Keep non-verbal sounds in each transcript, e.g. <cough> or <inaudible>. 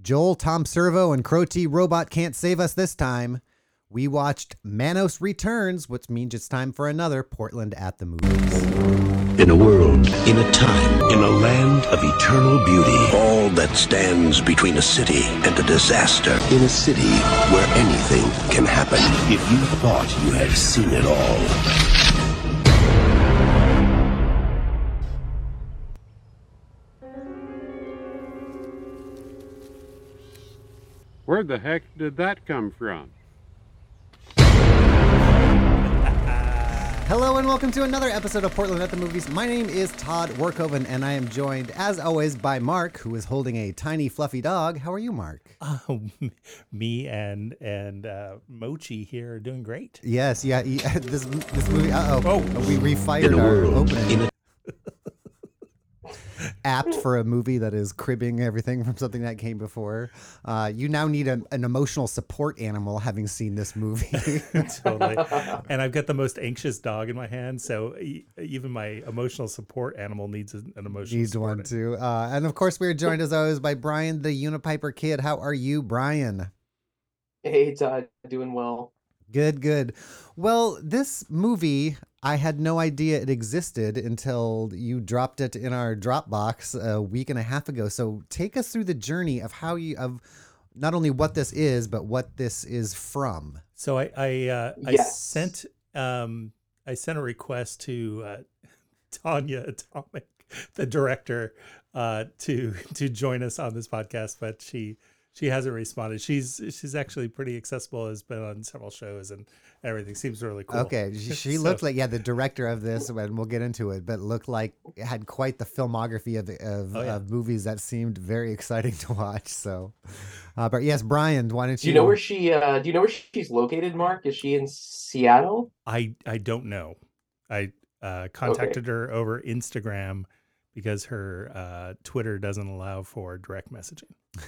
Joel, Tom Servo, and Crow T Robot can't save us this time. We watched Manos Returns, which means it's time for another Portland at the Movies. In a world, in a time, in a land of eternal beauty, all that stands between a city and a disaster, in a city where anything can happen. If you thought you had seen it all, Where the heck did that come from? Hello and welcome to another episode of Portland at the Movies. My name is Todd Workoven and I am joined, as always, by Mark, who is holding a tiny fluffy dog. How are you, Mark? Oh, <laughs> me and and uh, Mochi here are doing great. Yes, yeah. he- <laughs> This this movie. Uh oh. Oh. We refired in our world, opening. In a apt for a movie that is cribbing everything from something that came before. Uh, you now need a, an emotional support animal having seen this movie. <laughs> totally. And I've got the most anxious dog in my hand, so e- even my emotional support animal needs an an emotional Needs support one too. Uh, and of course, we're joined as always by Brian, the Unipiper Kid. How are you, Brian? Hey, Todd, doing well. Good, good. Well, this movie, I had no idea it existed until you dropped it in our Dropbox a week and a half ago. So take us through the journey of how you of not only what this is, but what this is from. So I I, uh, I sent um I sent a request to uh, <laughs> Tonjia Atomic, the director, uh, to to join us on this podcast, but she she hasn't responded. She's she's actually pretty accessible. Has been on several shows and everything. Seems really cool. Okay, she, <laughs> she So- looked like yeah, the director of this, and we'll get into it, but looked like it had quite the filmography of of, Oh, yeah. of movies that seemed very exciting <laughs> to watch. So, uh, but yes, Brian, why don't Do you? you know where she? Uh, do you know where she's located, Mark? Is she in Seattle? I I don't know. I uh, contacted her over Instagram because her uh, Twitter doesn't allow for direct messaging. <laughs>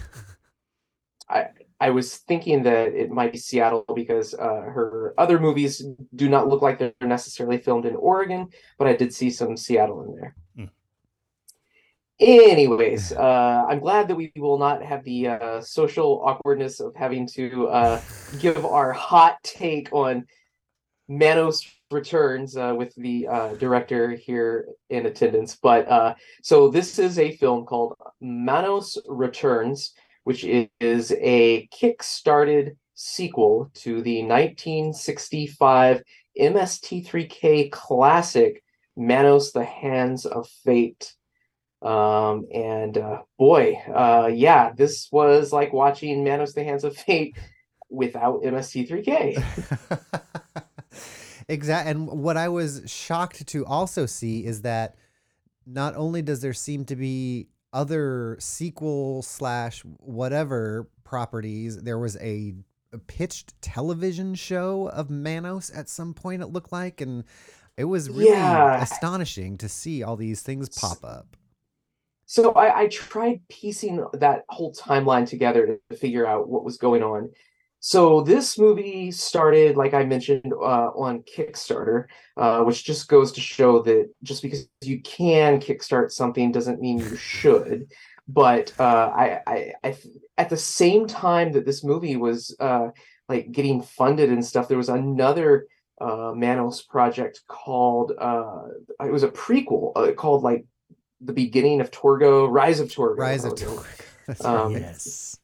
I I was thinking that it might be Seattle because uh, her other movies do not look like they're necessarily filmed in Oregon, but I did see some Seattle in there. Hmm. Anyways, uh, I'm glad that we will not have the uh, social awkwardness of having to uh, give our hot take on Manos returns uh, with the uh, director here in attendance. But uh, so this is a film called Manos Returns, which is a kick-started sequel to the 1965 MST3K classic Manos: The Hands of Fate. Um, and uh, boy, uh, yeah, this was like watching Manos: The Hands of Fate without MST3K. <laughs> exactly. And what I was shocked to also see is that not only does there seem to be other sequel slash whatever properties, there was a, a pitched television show of Manos at some point. It looked like, and it was really Yeah. astonishing to see all these things pop up. So I, I tried piecing that whole timeline together to figure out what was going on. So this movie started, like I mentioned, uh, on Kickstarter, uh, which just goes to show that just because you can kickstart something doesn't mean you should. But uh, I, I, I, at the same time that this movie was uh, like getting funded and stuff, there was another uh, Manos project called uh, it was a prequel uh, called like the beginning of Torgo, Rise of Torgo. Rise of Torgo. <laughs> Torg. Um, right. Yes.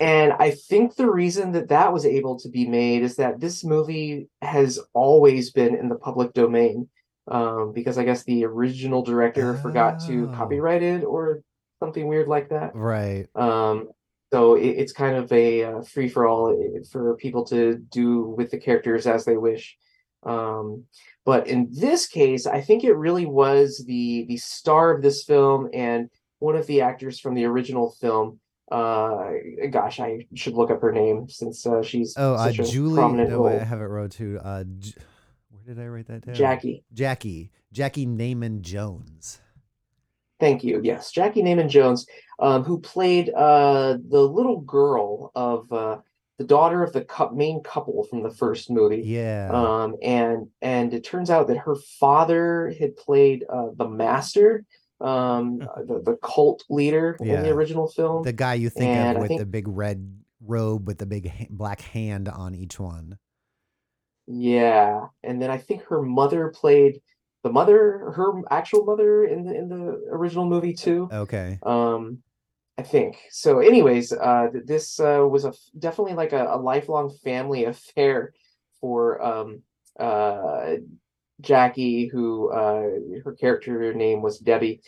And I think the reason that that was able to be made is that this movie has always been in the public domain. Um, because I guess the original director forgot to Oh. copyright it or something weird like that. Right. Um, so it, it's kind of a uh, free for all for people to do with the characters as they wish. Um, but in this case, I think it really was the the star of this film and one of the actors from the original film. Uh, gosh, I should look up her name since uh, she's Oh, uh, Julie. No, I have it wrote too. Uh, J- where did I write that down? Jackie. Jackie. Jackey Neyman Jones. Thank you. Yes, Jackey Neyman Jones, um, who played uh, the little girl of uh, the daughter of the main couple from the first movie. Yeah. Um, and and it turns out that her father had played uh, the master um, <laughs> the, the cult leader in the original film. The guy you think And of with think- the big red robe with the big ha- black hand on each one. Yeah, and then I think her mother played the mother, her actual mother in the in the original movie too. Okay. Um, I think so. Anyways, uh, this uh, was a definitely like a, a lifelong family <laughs> affair for um uh Jackie, who uh her character name was Debbie,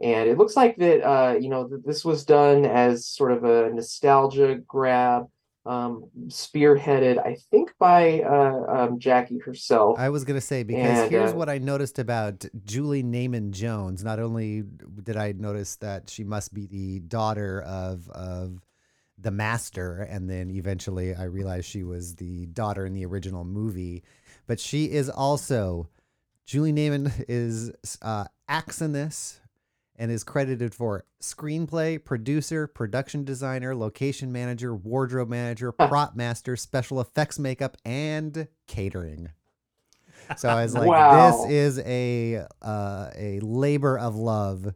and it looks like that uh you know th- this was done as sort of a nostalgia grab, um, spearheaded I think by uh um, Jackie herself. I was gonna say because And, here's uh, what I noticed about Julie Neyman Jones. Not only did I notice that she must be the daughter of of the master, and then eventually I realized she was the daughter in the original movie, but she is also Julie Neyman is uh, acts in this and is credited for screenplay, producer, production designer, location manager, wardrobe manager, prop master, special effects makeup, and catering. So I was <laughs> like, Wow. this is a uh, a labor of love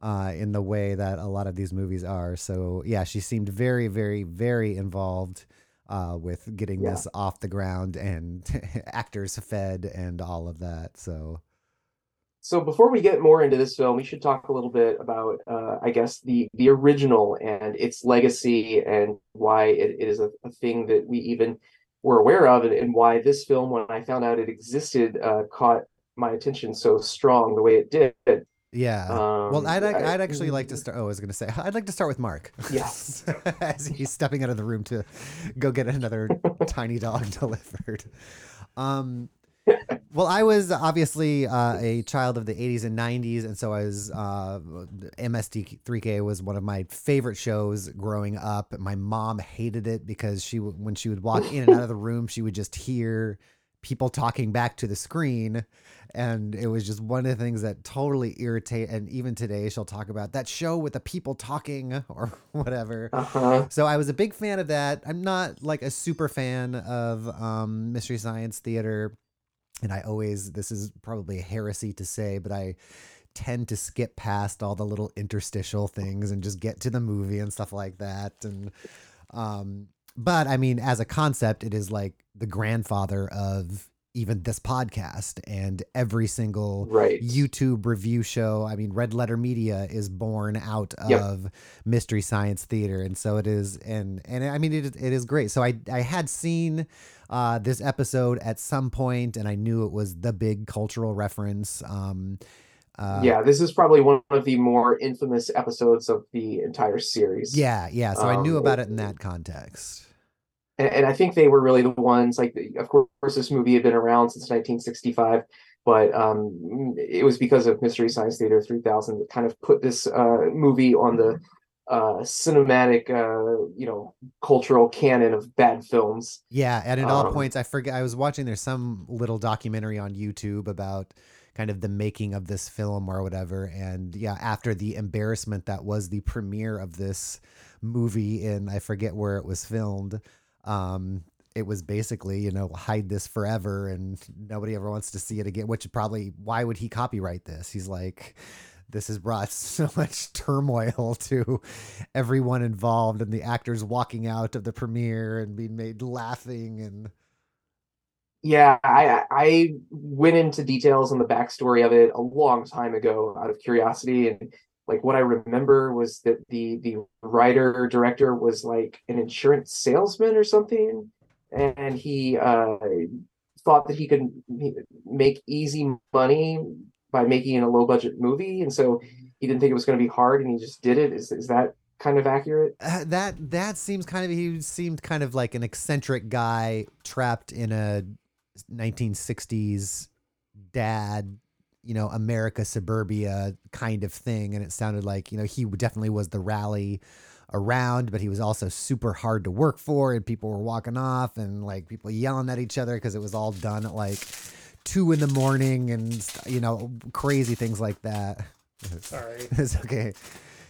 uh, in the way that a lot of these movies are. So yeah, she seemed very, very, very involved uh, with getting Yeah. this off the ground and <laughs> actors fed and all of that. So So before we get more into this film, we should talk a little bit about, uh, I guess, the the original and its legacy and why it, it is a, a thing that we even were aware of, and, and why this film, when I found out it existed, uh, caught my attention so strong the way it did. Yeah. Um, well, I'd, I- I'd actually like to start. Oh, I was going to say, <laughs> I'd like to start with Mark. Yes. <laughs> As he's stepping out of the room to go get another <laughs> tiny dog delivered. Um, well, I was obviously uh, a child of the 80s and 90s. And so I was, uh, MST3K was one of my favorite shows growing up. My mom hated it because she, when she would walk in and out of the room, she would just hear people talking back to the screen and it was just one of the things that totally irritate and even today she'll talk about that show with the people talking <laughs> or whatever Uh-huh. so i was a big fan of that i'm not like a super fan of um, mystery science theater and i always this is probably a heresy to say but i tend to skip past all the little interstitial things and just get to the movie and stuff like that and um but i mean as a concept it is like the grandfather of even this podcast and every single Right. YouTube review show. I mean, Red Letter Media is born out Yep. of Mystery Science Theater, and so it is. And and I mean, it is- it is great. So I I had seen uh, this episode at some point, and I knew it was the big cultural reference. Um, uh, yeah, this is probably one of the more infamous episodes of the entire series. yeah, yeah. So I knew Um, about it in that context. And, and I think they were really the ones like of course this movie had been around since 1965 but um it was because of Mystery Science Theater 3000 that kind of put this uh movie on the uh cinematic uh you know cultural canon of bad films Yeah, and at all Um, points, I forget. I was watching. There's some little documentary on YouTube about kind of the making of this film or whatever. And yeah, after the embarrassment that was the premiere of this movie in I forget where it was filmed, um, it was basically you know hide this forever and nobody ever wants to see it again. Which probably why would he copyright this? He's like. This has brought <laughs> so much turmoil to everyone involved and the actors walking out of the premiere and being made laughing and yeah I I went into details on the backstory of it a long time ago out of curiosity and like what I remember was that the the writer director was like an insurance salesman or something. And he uh thought that he could make easy money by making a low budget movie. And so he didn't think it was going to be hard and he just did it. Is is that kind of accurate? Uh, that that seems kind of he seemed kind of like an eccentric guy trapped in a 1960s dad you know america suburbia kind of thing and it sounded like you know he definitely was the rally around but he was also super hard to work for and people were walking off and like people yelling at each other because it was all done at like two in the morning and you know crazy things like that <laughs> Sorry. <laughs> it's okay.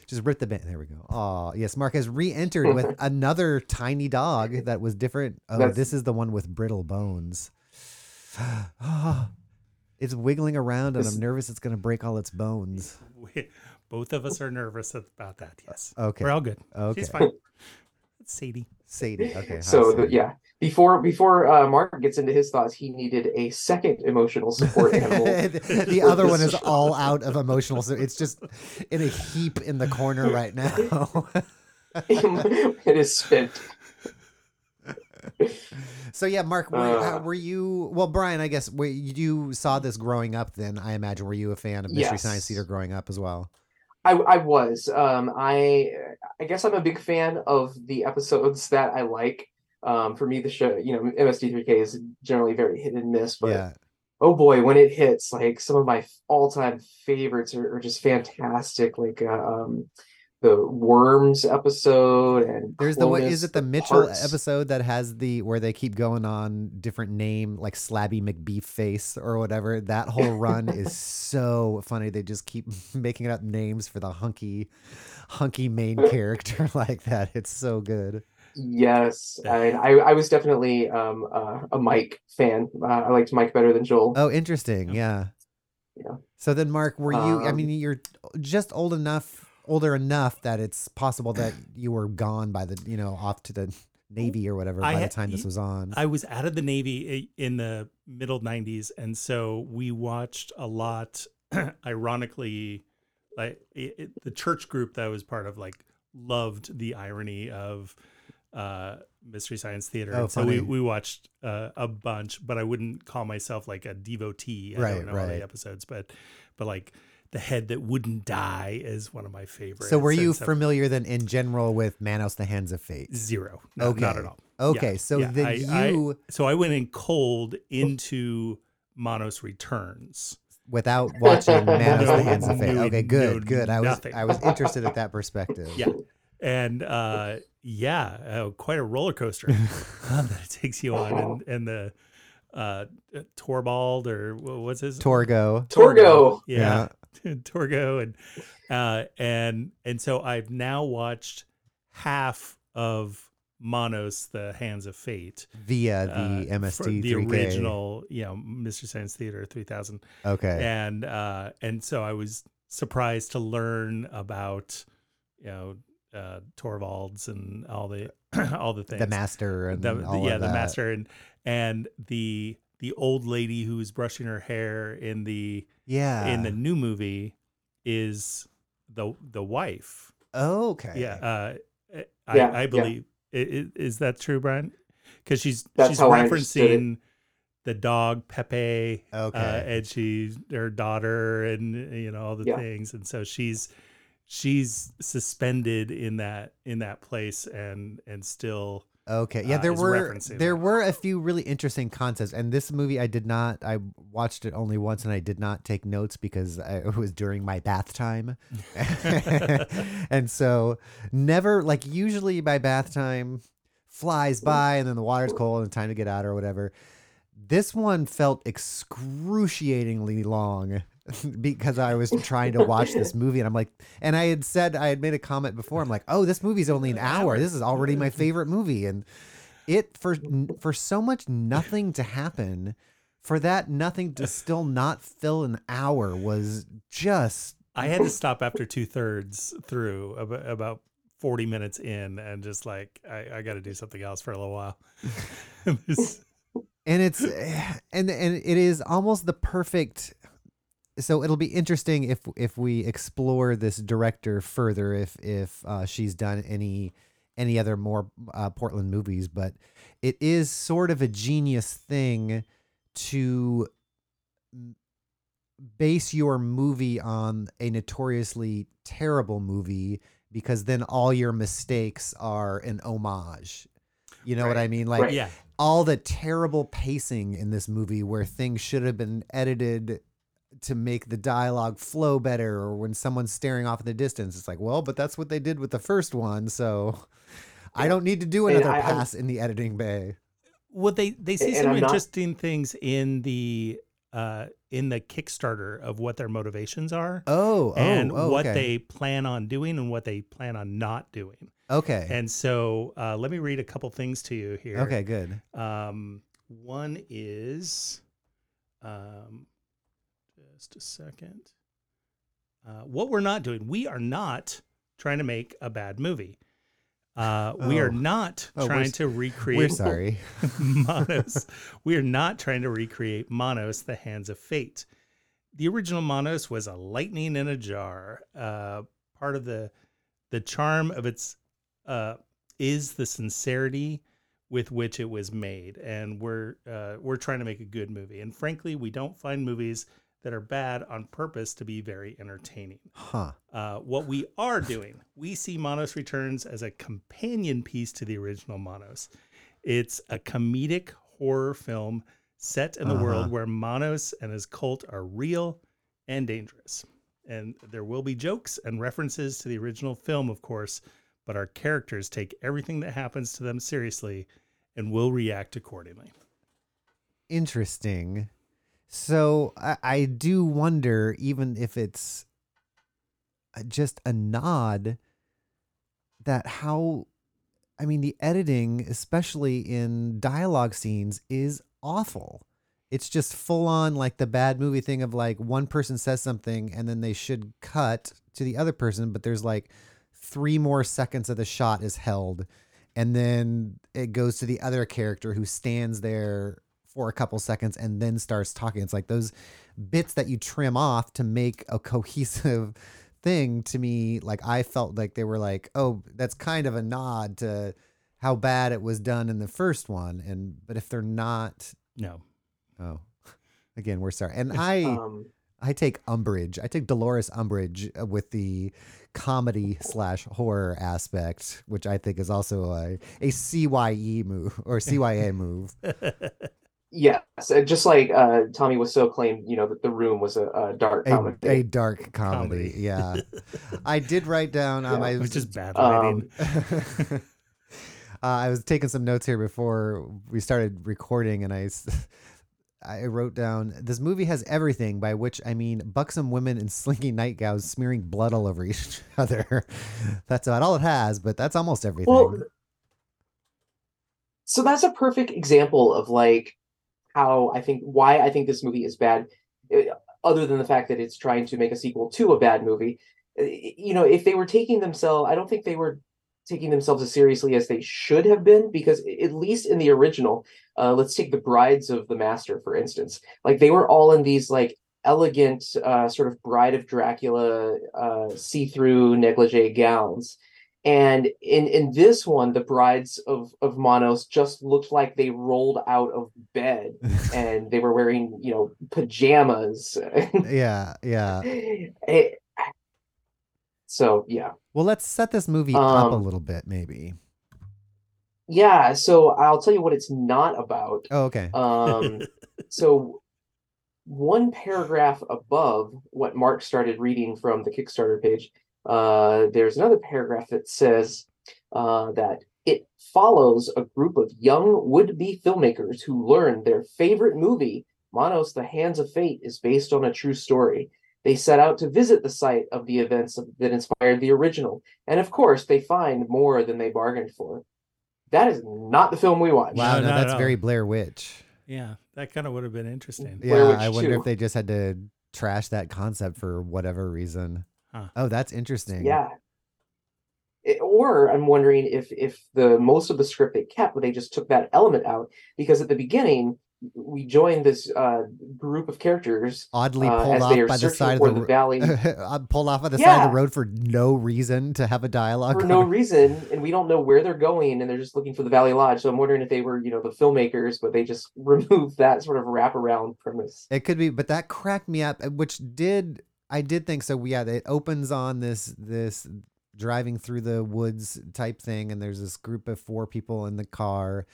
Just rip the band. There we go. Oh, yes. Mark has re entered with <laughs> another tiny dog that was different. Oh, That's- this is the one with brittle bones. <gasps> Ah. It's wiggling around, and This- I'm nervous it's going to break all its bones. <laughs> We, both of us are nervous about that. Yes. Okay. We're all good. Okay. She's fine. It's Sadie. Sadie. Okay. hi, So the, Sadie. yeah, before before uh, Mark gets into his thoughts, he needed a second emotional support <laughs> animal. the other one is all out of emotional. So it's just in a heap in the corner <laughs> right now. it is spent. So yeah, Mark, were, Uh. how- were you? Well, Brian, I guess were, you saw this growing up. Then I imagine were you a fan of Mystery Science Yes. Theater growing up as well? I I was. Um, I I guess I'm a big fan of the episodes that I like. Um, for me, the show, you know, MST3K is generally very hit and miss, but yeah. oh boy, when it hits, like some of my all-time favorites are, are just fantastic. Like uh, um, the Worms episode, and There's the what is it the Mitchell Parts. episode that has the where they keep going on different name like Slabby McBeef face or whatever. That whole run <laughs> is so funny. They just keep <laughs> making up names for the hunky hunky main <laughs> character like that. It's so good. Yes, I, I I was definitely um uh, a Mike fan. Uh, I liked Mike better than Joel. Oh, interesting. Yeah. Yeah. So then Mark, were you I Um, mean you're just old enough older enough that it's possible that you were gone by the, you know, off to the Navy or whatever I by the time this was on. I was out of the Navy in the middle 90s. And so we watched a lot, <clears throat> ironically, like it, it- the church group that I was part of, like, loved the irony of uh, Mystery Science Theater. Oh, so we, we watched uh, a bunch, but I wouldn't call myself like a devotee. I Right, don't know all right. the episodes, but, but like, the head that wouldn't die is one of my favorites. so were you so- familiar then in general with Manos the Hands of Fate? Zero. No, Not Okay. at all. Okay, Yeah, so yeah, then I- I- you so I went in cold into Manos Returns. without watching <laughs> Manos No, the Hands of Fate. no, Okay, good, no, good. I was nothing. I was interested at that perspective. <laughs> Yeah. And uh, yeah, uh, quite a roller coaster uh, <laughs> that it takes you on. And, and the uh, Torbald or what's his Torgo. Torgo. Yeah. <laughs> Torgo. And, uh, and, and so I've now watched half of Manos, the Hands of Fate. via the uh, for the 3K. original, you know, Mystery Science Theater 3000. Okay. and uh and so i was surprised to learn about you know uh torvalds and all the <clears throat> all the things the master and The- yeah the master and and the the old lady who's brushing her hair in the Yeah. in the new movie is the the wife okay. yeah uh i Yeah, i believe i- i- is that true brian because she's That's she's how I referencing the dog Pepe, Okay. uh, and she's her daughter, and you know all the Yeah. things, and so she's she's suspended in that in that place, and and still Okay. Yeah, uh, were there were a few really interesting concepts, and this movie I did not. I watched it only once, and I did not take notes because I, it was during my bath time, <laughs> and so never like usually my bath time flies by, and then the water's cold and time to get out or whatever. This one felt excruciatingly long <laughs> because I was trying to watch this movie and I'm like and I had said I had made a comment before I'm like oh this movie's only an hour this is already my favorite movie and it for for so much nothing to happen for that nothing to still not fill an hour was just I had to stop after two thirds through about, about forty minutes in, and just like I, I got to do something else for a little while. <laughs> And it's eh, and and it is almost the perfect so it'll be interesting if if we explore this director further if if uh, she's done any any other more uh, Portland movies but it is sort of a genius thing to base your movie on a notoriously terrible movie because then all your mistakes are an homage. You know what I mean? Like right. yeah, all the terrible pacing in this movie where things should have been edited to make the dialogue flow better or when someone's staring off in the distance it's like well but that's what they did with the first one so i don't need to do another I- I'm- pass in the editing bay well they they see And some I'm not- interesting things in the uh in the Kickstarter of what their motivations are. oh oh, and oh what okay. they plan on doing and what they plan on not doing. okay And so uh, let me read a couple things to you here. okay good Um, one is, um, Just a second. Uh, what we're not doing, we are not trying to make a bad movie. Uh, We Oh. are not Oh, trying to recreate We're sorry. <laughs> Manos. we are not trying to recreate Manos, the Hands of Fate. The original Manos was a lightning in a jar. Uh, part of the the charm of its uh, is the sincerity with which it was made, and we're uh, we're trying to make a good movie. And frankly, we don't find movies that are bad on purpose to be very entertaining. Huh. Uh, what we are doing, we see Manos Returns as a companion piece to the original Manos. It's a comedic horror film set in the Uh-huh. world where Manos and his cult are real and dangerous. And there will be jokes and references to the original film, of course, but our characters take everything that happens to them seriously and will react accordingly. Interesting. So I, I do wonder, even if it's uh, just a nod, that how, I mean, the editing, especially in dialogue scenes, is awful. It's just full on like the bad movie thing of like one person says something and then they should cut to the other person, but there's like three more seconds of the shot is held. And then it goes to the other character who stands there for a couple seconds and then starts talking. It's like those bits that you trim off to make a cohesive <laughs> thing to me. Like I felt like they were like, oh, that's kind of a nod to how bad it was done in the first one. And but if they're not, No. oh, <laughs> again, we're sorry. And I. Um, I take umbrage. I take Dolores Umbridge uh, with the comedy slash horror aspect, which I think is also a, a CYE move or CYA move. <laughs> yes, just like uh, Tommy was so claimed, you know, that the room was a, a dark comedy. a dark comedy. Comedy. Yeah. <laughs> I did write down, um, Yeah. I was Which is bad Um, writing. <laughs> uh, I was taking some notes here before we started recording, and I, <laughs> I wrote down this movie has everything, by which I mean buxom women in slinky nightgowns smearing blood all over each other. that's about all it has, but that's almost everything. Well, so that's a perfect example of like how I think why I think this movie is bad, eh, other than the fact that it's trying to make a sequel to a bad movie. Eh, You know, if they were taking themselves, I don't think they were taking themselves as seriously as they should have been, because at least in the original, uh, let's take the Brides of the Master for instance. Like they were all in these like elegant uh, sort of Bride of Dracula uh, see-through negligee gowns and in in this one the brides of of manos just looked like they rolled out of bed <laughs> and they were wearing you know pajamas <laughs> yeah, yeah. Eh, so yeah Well, let's set this movie up a Um, little bit, maybe. yeah so i'll tell you what it's not about Oh, okay. um <laughs> so one paragraph above what mark started reading from the kickstarter page uh there's another paragraph that says uh that it follows a group of young would-be filmmakers who learn their favorite movie manos the hands of fate is based on a true story they set out to visit the site of the events that inspired the original and of course they find more than they bargained for that is not the film we watched wow, no, no, that's very. Blair Witch. yeah, that kind of would have been interesting. Yeah, I wonder 2. if they just had to trash that concept for whatever reason. Huh. Oh, that's interesting. Yeah. It- or I'm wondering if if the most of the script they kept, but they just took that element out because at the beginning we joined this uh, group of characters Oddly uh, pulled as off they are by the searching side for of the the, valley ro- <laughs> pulled off on the side of the road for no reason to have a dialogue. for <laughs> no reason, and we don't know where they're going, and they're just looking for the Valley Lodge. So I'm wondering if they were, you know, the filmmakers, but they just <laughs> removed that sort of wraparound premise. It could be, but that cracked me up, uh, which did I did think so. Yeah, it opens on this this driving through the woods type thing, and there's this group of four people in the car.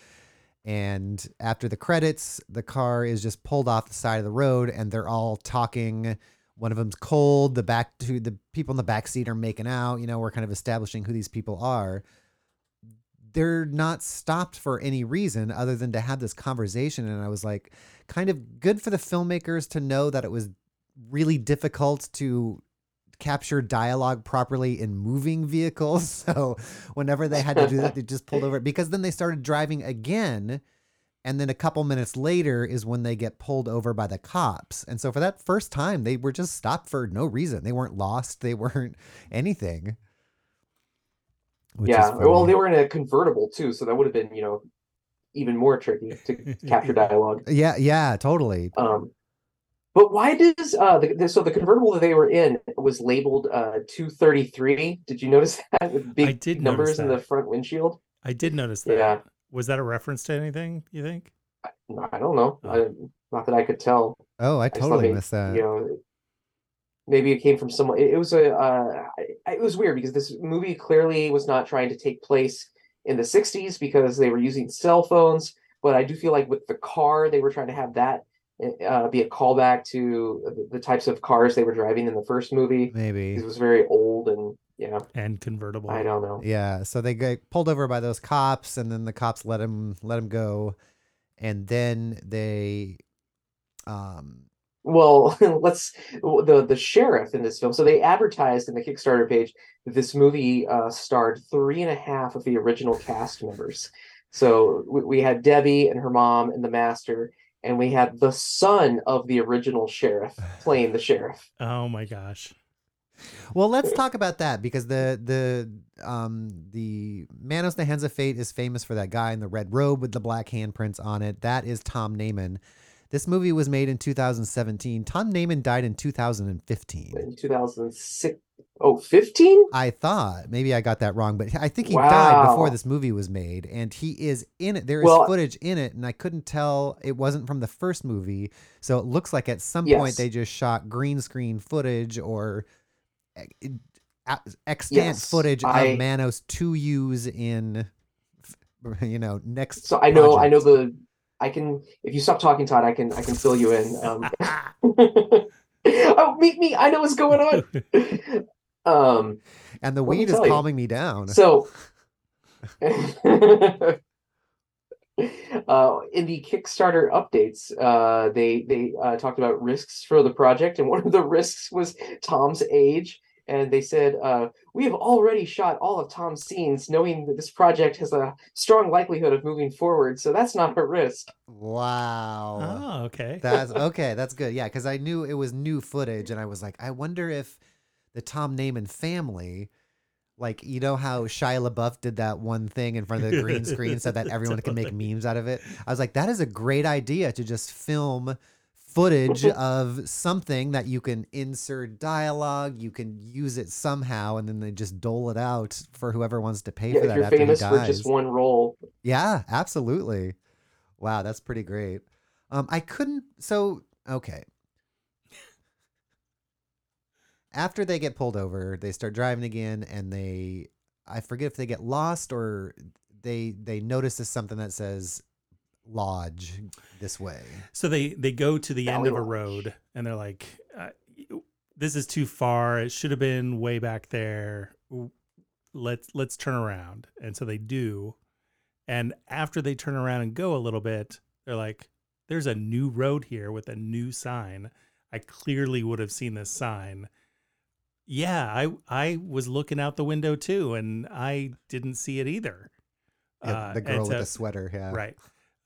And after the credits, the car is just pulled off the side of the road, and they're all talking. One of them's cold. The back two, the people in the back seat are making out. You know, we're kind of establishing who these people are. They're not stopped for any reason other than to have this conversation. And I was like, kind of good for the filmmakers to know that it was really difficult to capture dialogue properly in moving <laughs> vehicles. So whenever they had to do that, they just pulled over because then they started driving again and then a couple minutes later is when they get pulled over by the cops. And so for that first time, they were just stopped for no reason. They weren't lost. They weren't <laughs> anything. yeah. Well, they were in a convertible too, so that would have been, you know, even more tricky to <laughs> capture dialogue. Yeah, yeah, totally. Um, but why does uh the, the- so the convertible that they were in was labeled uh 233? Did you notice <laughs> that with big did numbers in the front windshield? I did notice that. Yeah. Was that a reference to anything? You think? No, I don't know. Oh. I, not that I could tell. Oh, I I just thought totally they- missed that. You know, maybe it came from someone. It, it was a. Uh, it was weird because this movie clearly was not trying to take place in the '60s because they were using cell phones. But I do feel like with the car, they were trying to have that uh, be a callback to the, the types of cars they were driving in the first movie. Maybe. It was very old and yeah, And convertible. I don't know. Yeah, so they get pulled over by those cops, and then the cops let him let him go, and then they, um, Well, <laughs> let's the the sheriff in this film. So they advertised in the Kickstarter page that this movie uh, starred three and a half of the original cast members. So we, we had Debbie and her mom and the master, and we had the son of the original sheriff <sighs> playing the sheriff. Oh my gosh. well, let's talk about that because the the um the Manos the Hands of Fate is famous for that guy in the red robe with the black handprints on it. That is Tom Neyman. This movie was made in 2017. Tom Neyman died in 2015. In 2006, oh, 15? I thought maybe I got that wrong, but I think he died before this movie was made, and he is in it. There is Well- footage in it, and I couldn't tell it wasn't from the first movie, so it looks like at some point they just shot green screen footage or e- e- extant Yes, footage I- of Manos to use in, <laughs> you know, next. So I know, I know the. I can. If you stop talking, Todd, I can. I can fill you in. Um, <laughs> <laughs> oh, meet me. I know what's going on. Um. and the weed is tell you. calming me down. So, <laughs> <laughs> uh, in the Kickstarter updates, uh, they they uh, talked about risks for the project, and one of the risks was Tom's age. And they said, uh, "We have already shot all of Tom's scenes, knowing that this project has a strong likelihood of moving forward. So that's not a risk." wow. Oh, okay. That's <laughs> okay. That's good. Yeah, because I knew it was new footage, and I was like, I wonder if the Tom Neyman family, like, you know how Shia LaBeouf did that one thing in front of the green <laughs> screen so that everyone can make memes out of it. I was like, that is a great idea to just film footage <laughs> of something that you can insert dialogue, you can use it somehow, and then they just dole it out for whoever wants to pay Yeah, for if that you're after famous he for dies. just one role, Yeah, absolutely. Wow, that's pretty great. Um, I couldn't. So okay. After they get pulled over, they start driving again, and they, I forget if they get lost or they they notice this something that says lodge this way. So they they go to the end Valley of a Lodge. road and they're like, uh, "This is too far. It should have been way back there. Let's let's turn around." And so they do. And after they turn around and go a little bit, they're like, "There's a new road here with a new sign. I clearly would have seen this sign." Yeah, I I was looking out the window too, and I didn't see it either. Yeah, Uh, the girl with so- the sweater. Yeah. Right.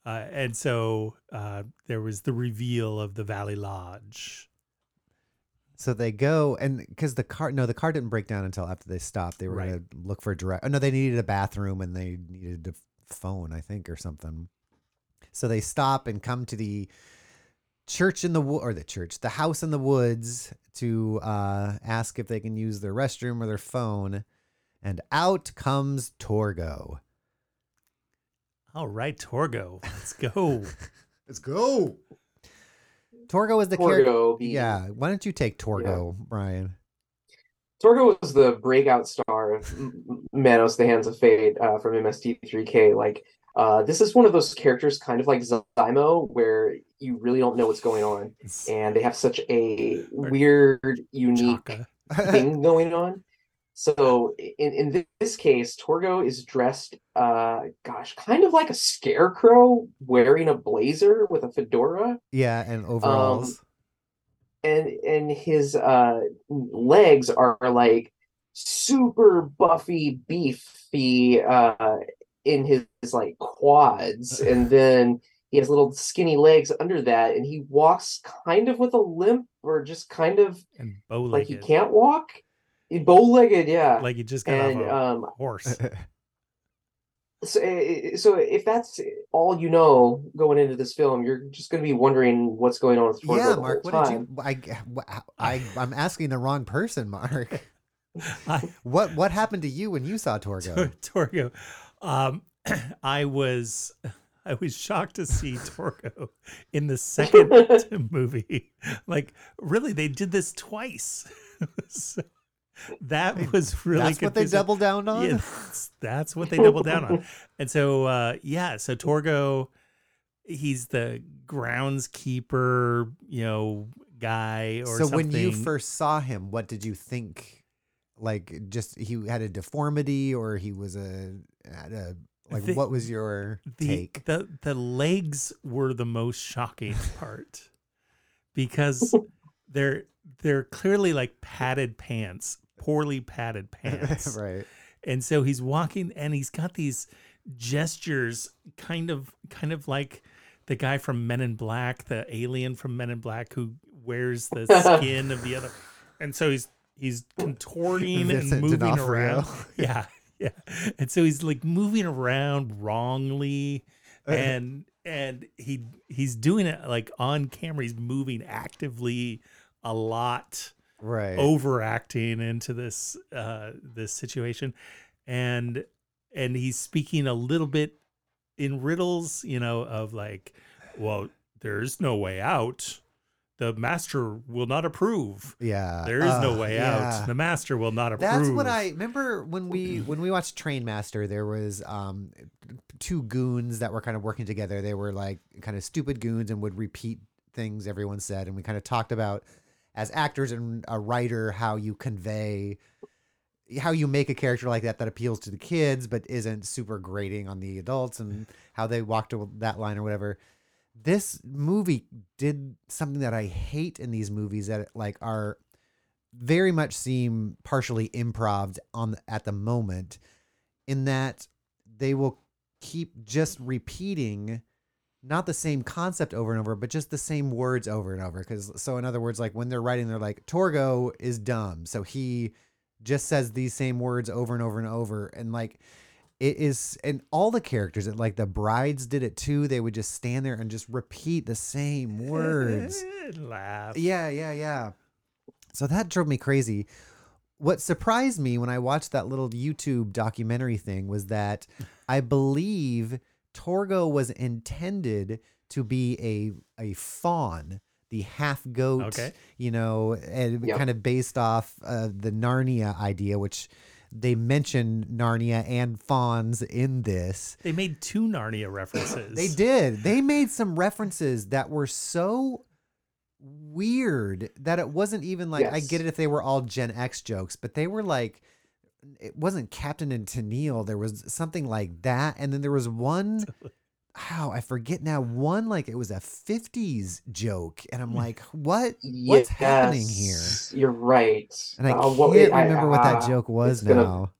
Uh, and so uh, there was the reveal of the Valley Lodge. So they go and because the car, no, the car didn't break down until after they stopped. They were Right. gonna look for a direct. Oh no, they needed a bathroom and they needed a phone, I think, or something. So they stop and come to the church in the wo- or the church, the house in the woods to uh, ask if they can use their restroom or their phone. And out comes Torgo. All right, Torgo, let's go. <laughs> Let's go. Torgo is the character. Torgo. The, Yeah, why don't you take Torgo, Brian? Torgo was the breakout star of M- M- Manos: The Hands of Fate uh, from MST3K. Like, uh, this is one of those characters, kind of like Zymo, where you really don't know what's going on, and they have such a weird, unique thing <laughs> going on. So in in this case, Torgo is dressed, uh, gosh, kind of like a scarecrow, wearing a blazer with a fedora. yeah, and overalls. and and his uh legs are like super buffy beefy uh in his, like quads <laughs> and then he has little skinny legs under that, and he walks kind of with a limp or just kind of and bow like he can't walk. Bow legged, yeah. like he just got and off a um, horse. <laughs> so, eh, so if that's all you know going into this film, you're just going to be wondering what's going on with Torgo yeah, the Mark. whole What did time. you? I, I, I'm asking the wrong person, Mark. <laughs> I, What what happened to you when you saw Torgo? Torgo. Um, <clears throat> I was <laughs> I was shocked to see <laughs> Torgo in the second <laughs> movie. Like, really, they did this twice. So that was really That's what they doubled down on. Yeah, that's, that's what they doubled down on. And so, uh, yeah, so Torgo, he's the groundskeeper, you know, guy or so something. when you first saw him, what did you think? Like, just he had a deformity, or he was a, had a like. The- what was your the, take? the the legs were the most shocking <laughs> part because <laughs> they're they're clearly like padded pants, poorly padded <laughs> pants. right. and so he's walking and he's got these gestures kind of kind of like the guy from men in black the alien from men in black who wears the skin of the other and so he's he's contorting Vincent and moving D'Onofrio. around. <laughs> <laughs> Yeah yeah. And so he's like moving around wrongly and and he he's doing it like on camera. He's moving actively a lot Right. overacting into this uh this situation. And and he's speaking a little bit in riddles you know of like well there's no way out the master will not approve yeah. there is no way yeah. out the master will not approve That's what I remember when we when we watched Train Master. There was um two goons that were kind of working together. They were like kind of stupid goons and would repeat things everyone said. And we kind of talked about as actors and a writer how you convey how you make a character like that that appeals to the kids but isn't super grating on the adults and how they walk to that line or whatever this movie did something that i hate in these movies that like are very much seem partially improv on at the moment in that they will keep just repeating not the same concept over and over but just the same words over and over. Because so in other words like when they're writing they're like torgo is dumb. So he just says these same words over and over and over. And like it is and all the characters like the brides did it too they would just stand there and just repeat the same <laughs> words laugh yeah, yeah, yeah. So that drove me crazy. What surprised me when I watched that little YouTube documentary thing was that I believe Torgo was intended to be a a fawn, the half goat, Okay. you know, and Yep. kind of based off uh, the Narnia idea, which they mention Narnia and fawns in this. they made two narnia references They did. They made some references that were so weird that it wasn't even like I get it if they were all Gen X jokes, but they were like it wasn't Captain and Tennille. There was something like that, and then there was one. <laughs> How I forget now. One like it was a '50s joke, and I'm like, what? What's happening here? You're right. And I Uh, can't what- I- remember what that uh, joke was it's now.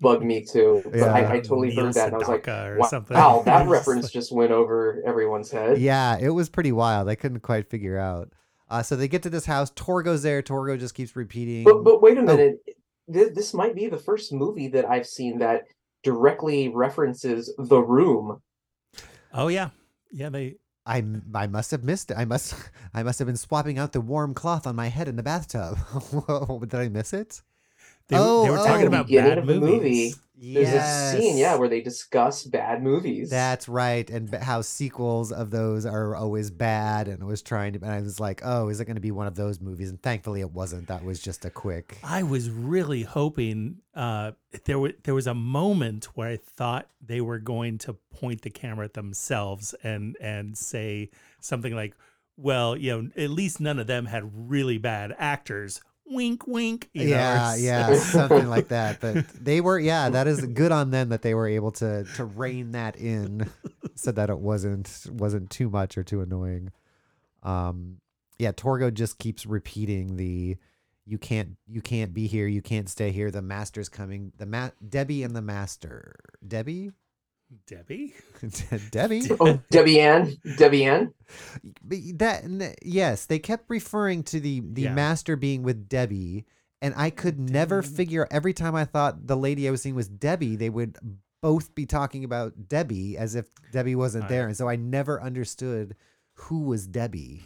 Bug me too. But Yeah. I, I totally Neil heard that, and I was like, wow, something. wow, <laughs> that reference just went over everyone's head. Yeah, it was pretty wild. I couldn't quite figure out. Uh, so they get to this house. Torgo's there. Torgo just keeps repeating. But but wait a Oh. minute. This, this might be the first movie that I've seen that directly references The Room. Oh yeah yeah they I I must have missed it. I must <laughs> I must have been swapping out the warm cloth on my head in the bathtub. <laughs> Did I miss it? They, were- they Oh, were oh. talking about Beginning bad of the movies movie. There's a scene, yeah, where they discuss bad movies. That's right, and how sequels of those are always bad, and I was trying to. And I was like, oh, is it going to be one of those movies? And thankfully, it wasn't. That was just a quick. I was really hoping uh, there was there was a moment where I thought they were going to point the camera at themselves and and say something like, "Well, you know, at least none of them had really bad actors." Wink, wink. know, yeah, s- yeah, <laughs> something like that. But they were, yeah, that is good on them that they were able to to rein that in, so that it wasn't wasn't too much or too annoying. Um, yeah, Torgo just keeps repeating the, you can't you can't be here, you can't stay here. The master's coming. The ma- Debbie and the master. Debbie, Debbie. <laughs> Debbie. Oh, Debbie Ann. Debbie Ann. That yes, they kept referring to the the Yeah. master being with Debbie, and I could never figure. Every time I thought the lady I was seeing was Debbie, they would both be talking about Debbie as if Debbie wasn't I- there, and so I never understood who was Debbie.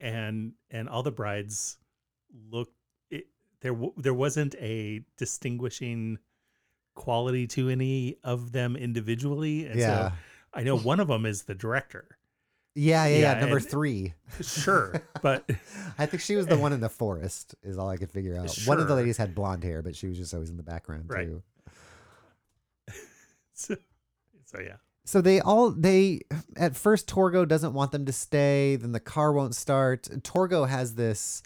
and and all the brides looked it, there w- there wasn't a distinguishing quality to any of them individually and Yeah. so i know one of them is the director Yeah, yeah, yeah. Yeah, number and- three. sure but <laughs> I think she was the one in the forest. Is all I could figure out. One of the ladies had blonde hair, but she was just always in the background Right. too. <laughs> so, so yeah So they all they at first Torgo doesn't want them to stay, then the car won't start. Torgo has this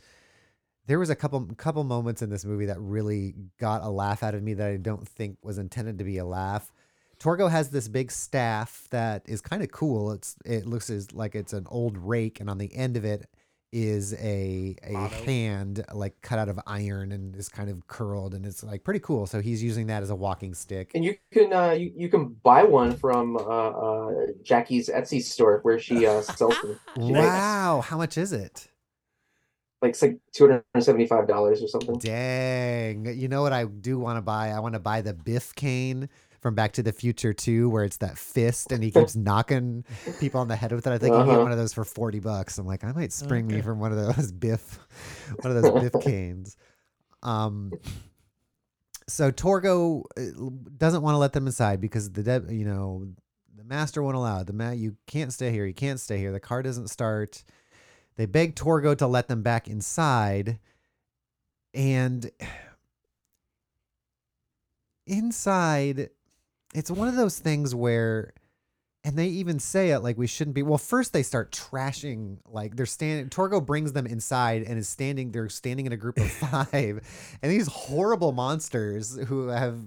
there was a couple couple moments in this movie that really got a laugh out of me that I don't think was intended to be a laugh. Torgo has this big staff that is kind of cool. It's it looks as like it's an old rake and on the end of it is a a Motto. hand like cut out of iron and is kind of curled and it's like pretty cool. So he's using that as a walking stick. And you can uh, you, you can buy one from uh, uh, Jackey's Etsy store where she uh, sells them. <laughs> Wow, how much is it? Like it's like two hundred and seventy five dollars or something. Dang. You know what I do want to buy? I want to buy the Biff cane from Back to the Future 2, where it's that fist and he keeps <laughs> knocking people on the head with it. I think you can get Uh-huh. one of those for 40 bucks. I'm like, I might spring me from one of those <laughs> Biff, one of those Biff <laughs> canes. Um, so Torgo uh, doesn't want to let them inside because the, de- you know, the master won't allow it. The ma- you can't stay here. You can't stay here. The car doesn't start. They beg Torgo to let them back inside. And <sighs> inside, it's one of those things where, and they even say it like we shouldn't be. Well, first they start trashing, like they're standing. Torgo brings them inside and is standing. They're standing in a group of <laughs> five, and these horrible monsters who have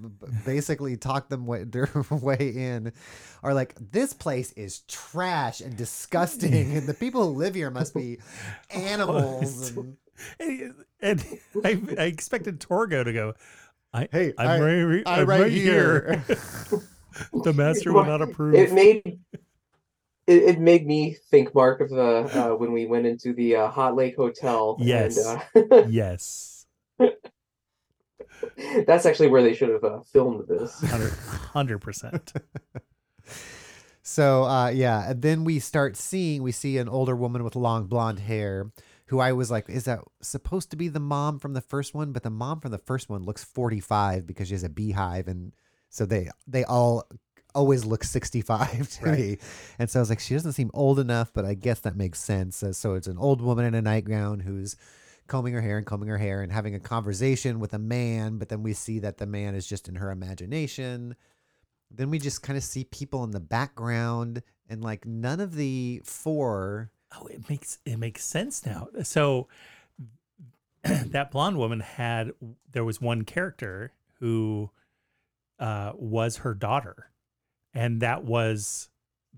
basically talked them way, their <laughs> way in are like, this place is trash and disgusting, and the people who live here must be <laughs> animals. And, and, and I, I expected torgo to go I, Hey, I'm I- right, I'm right right here. <laughs> the master will not approve. It made it, it made me think, Mark, of the uh, <laughs> when we went into the uh, Hot Lake Hotel. Yes. And, uh, <laughs> yes, that's actually where they should have uh, filmed this. hundred percent. So uh, yeah, and then we start seeing we see an older woman with long blonde hair, who I was like, is that supposed to be the mom from the first one? But the mom from the first one looks forty five because she has a beehive, and so they they all always look sixty five to Right. me. And so I was like, she doesn't seem old enough, but I guess that makes sense. Uh, So it's an old woman in a nightgown who's combing her hair and combing her hair and having a conversation with a man, but then we see that the man is just in her imagination then we just kind of see people in the background and like none of the four Oh, it makes it makes sense now. So <clears throat> that blonde woman had there was one character who uh, was her daughter, and that was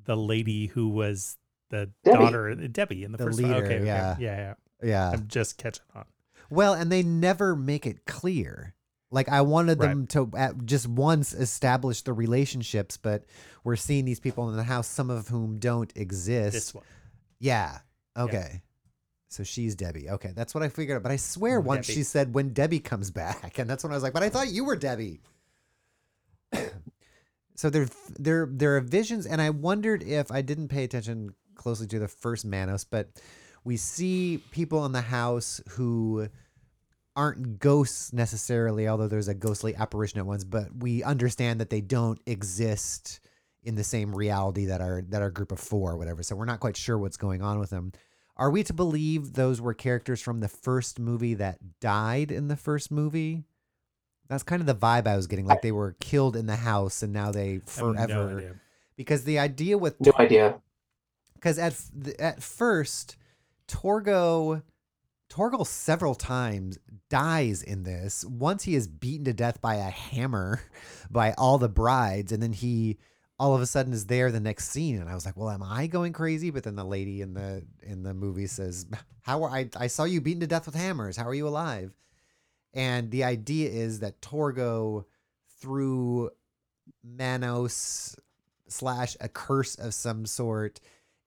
the lady who was the Debbie. daughter Debbie in the, The first one. leader, Okay, okay. yeah. yeah, yeah. yeah I'm just catching on. well and they never make it clear like i wanted them to at just once establish the relationships but we're seeing these people in the house some of whom don't exist This one. yeah okay so she's debbie okay that's what i figured out but i swear once Debbie. she said when debbie comes back <laughs> and that's when i was like but i thought you were debbie <coughs> so there there there are visions and i wondered if i didn't pay attention closely to the first manos but we see people in the house who aren't ghosts necessarily although there's a ghostly apparition at once but we understand that they don't exist in the same reality that our that our group of four or whatever so we're not quite sure what's going on with them. Are we to believe those were characters from the first movie that died in the first movie that's kind of the vibe i was getting like they were killed in the house and now they I have forever no idea. because the idea with No idea. because at at first Torgo Torgo several times dies in this. Once he is beaten to death by a hammer <laughs> by all the brides, and then he all of a sudden is there the next scene. And I was like, "Well, am I going crazy?" But then the lady in the in the movie says, "How are I? I saw you beaten to death with hammers. How are you alive?" And the idea is that Torgo, through Manos slash a curse of some sort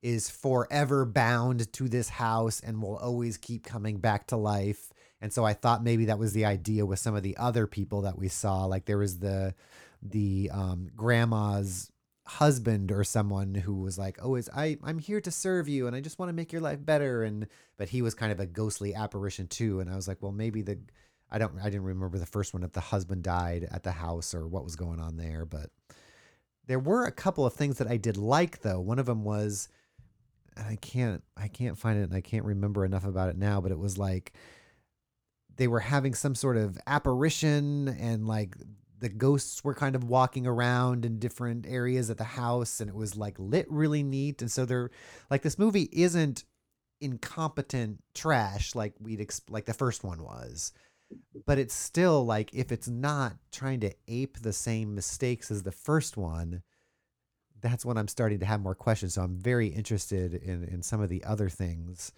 is forever bound to this house and will always keep coming back to life. And so I thought maybe that was the idea with some of the other people that we saw. Like there was the the um, grandma's husband or someone who was like, "Oh, is I I'm here to serve you and I just want to make your life better." And but he was kind of a ghostly apparition too. And I was like, well, maybe the I don't I didn't remember the first one if the husband died at the house or what was going on there, but there were a couple of things that I did like though. One of them was and I can't I can't find it and I can't remember enough about it now, but it was like they were having some sort of apparition and like the ghosts were kind of walking around in different areas of the house and it was like lit really neat and so they're like this movie isn't incompetent trash like we'd exp- like the first one was but it's still like if it's not trying to ape the same mistakes as the first one that's when I'm starting to have more questions. So I'm very interested in in some of the other things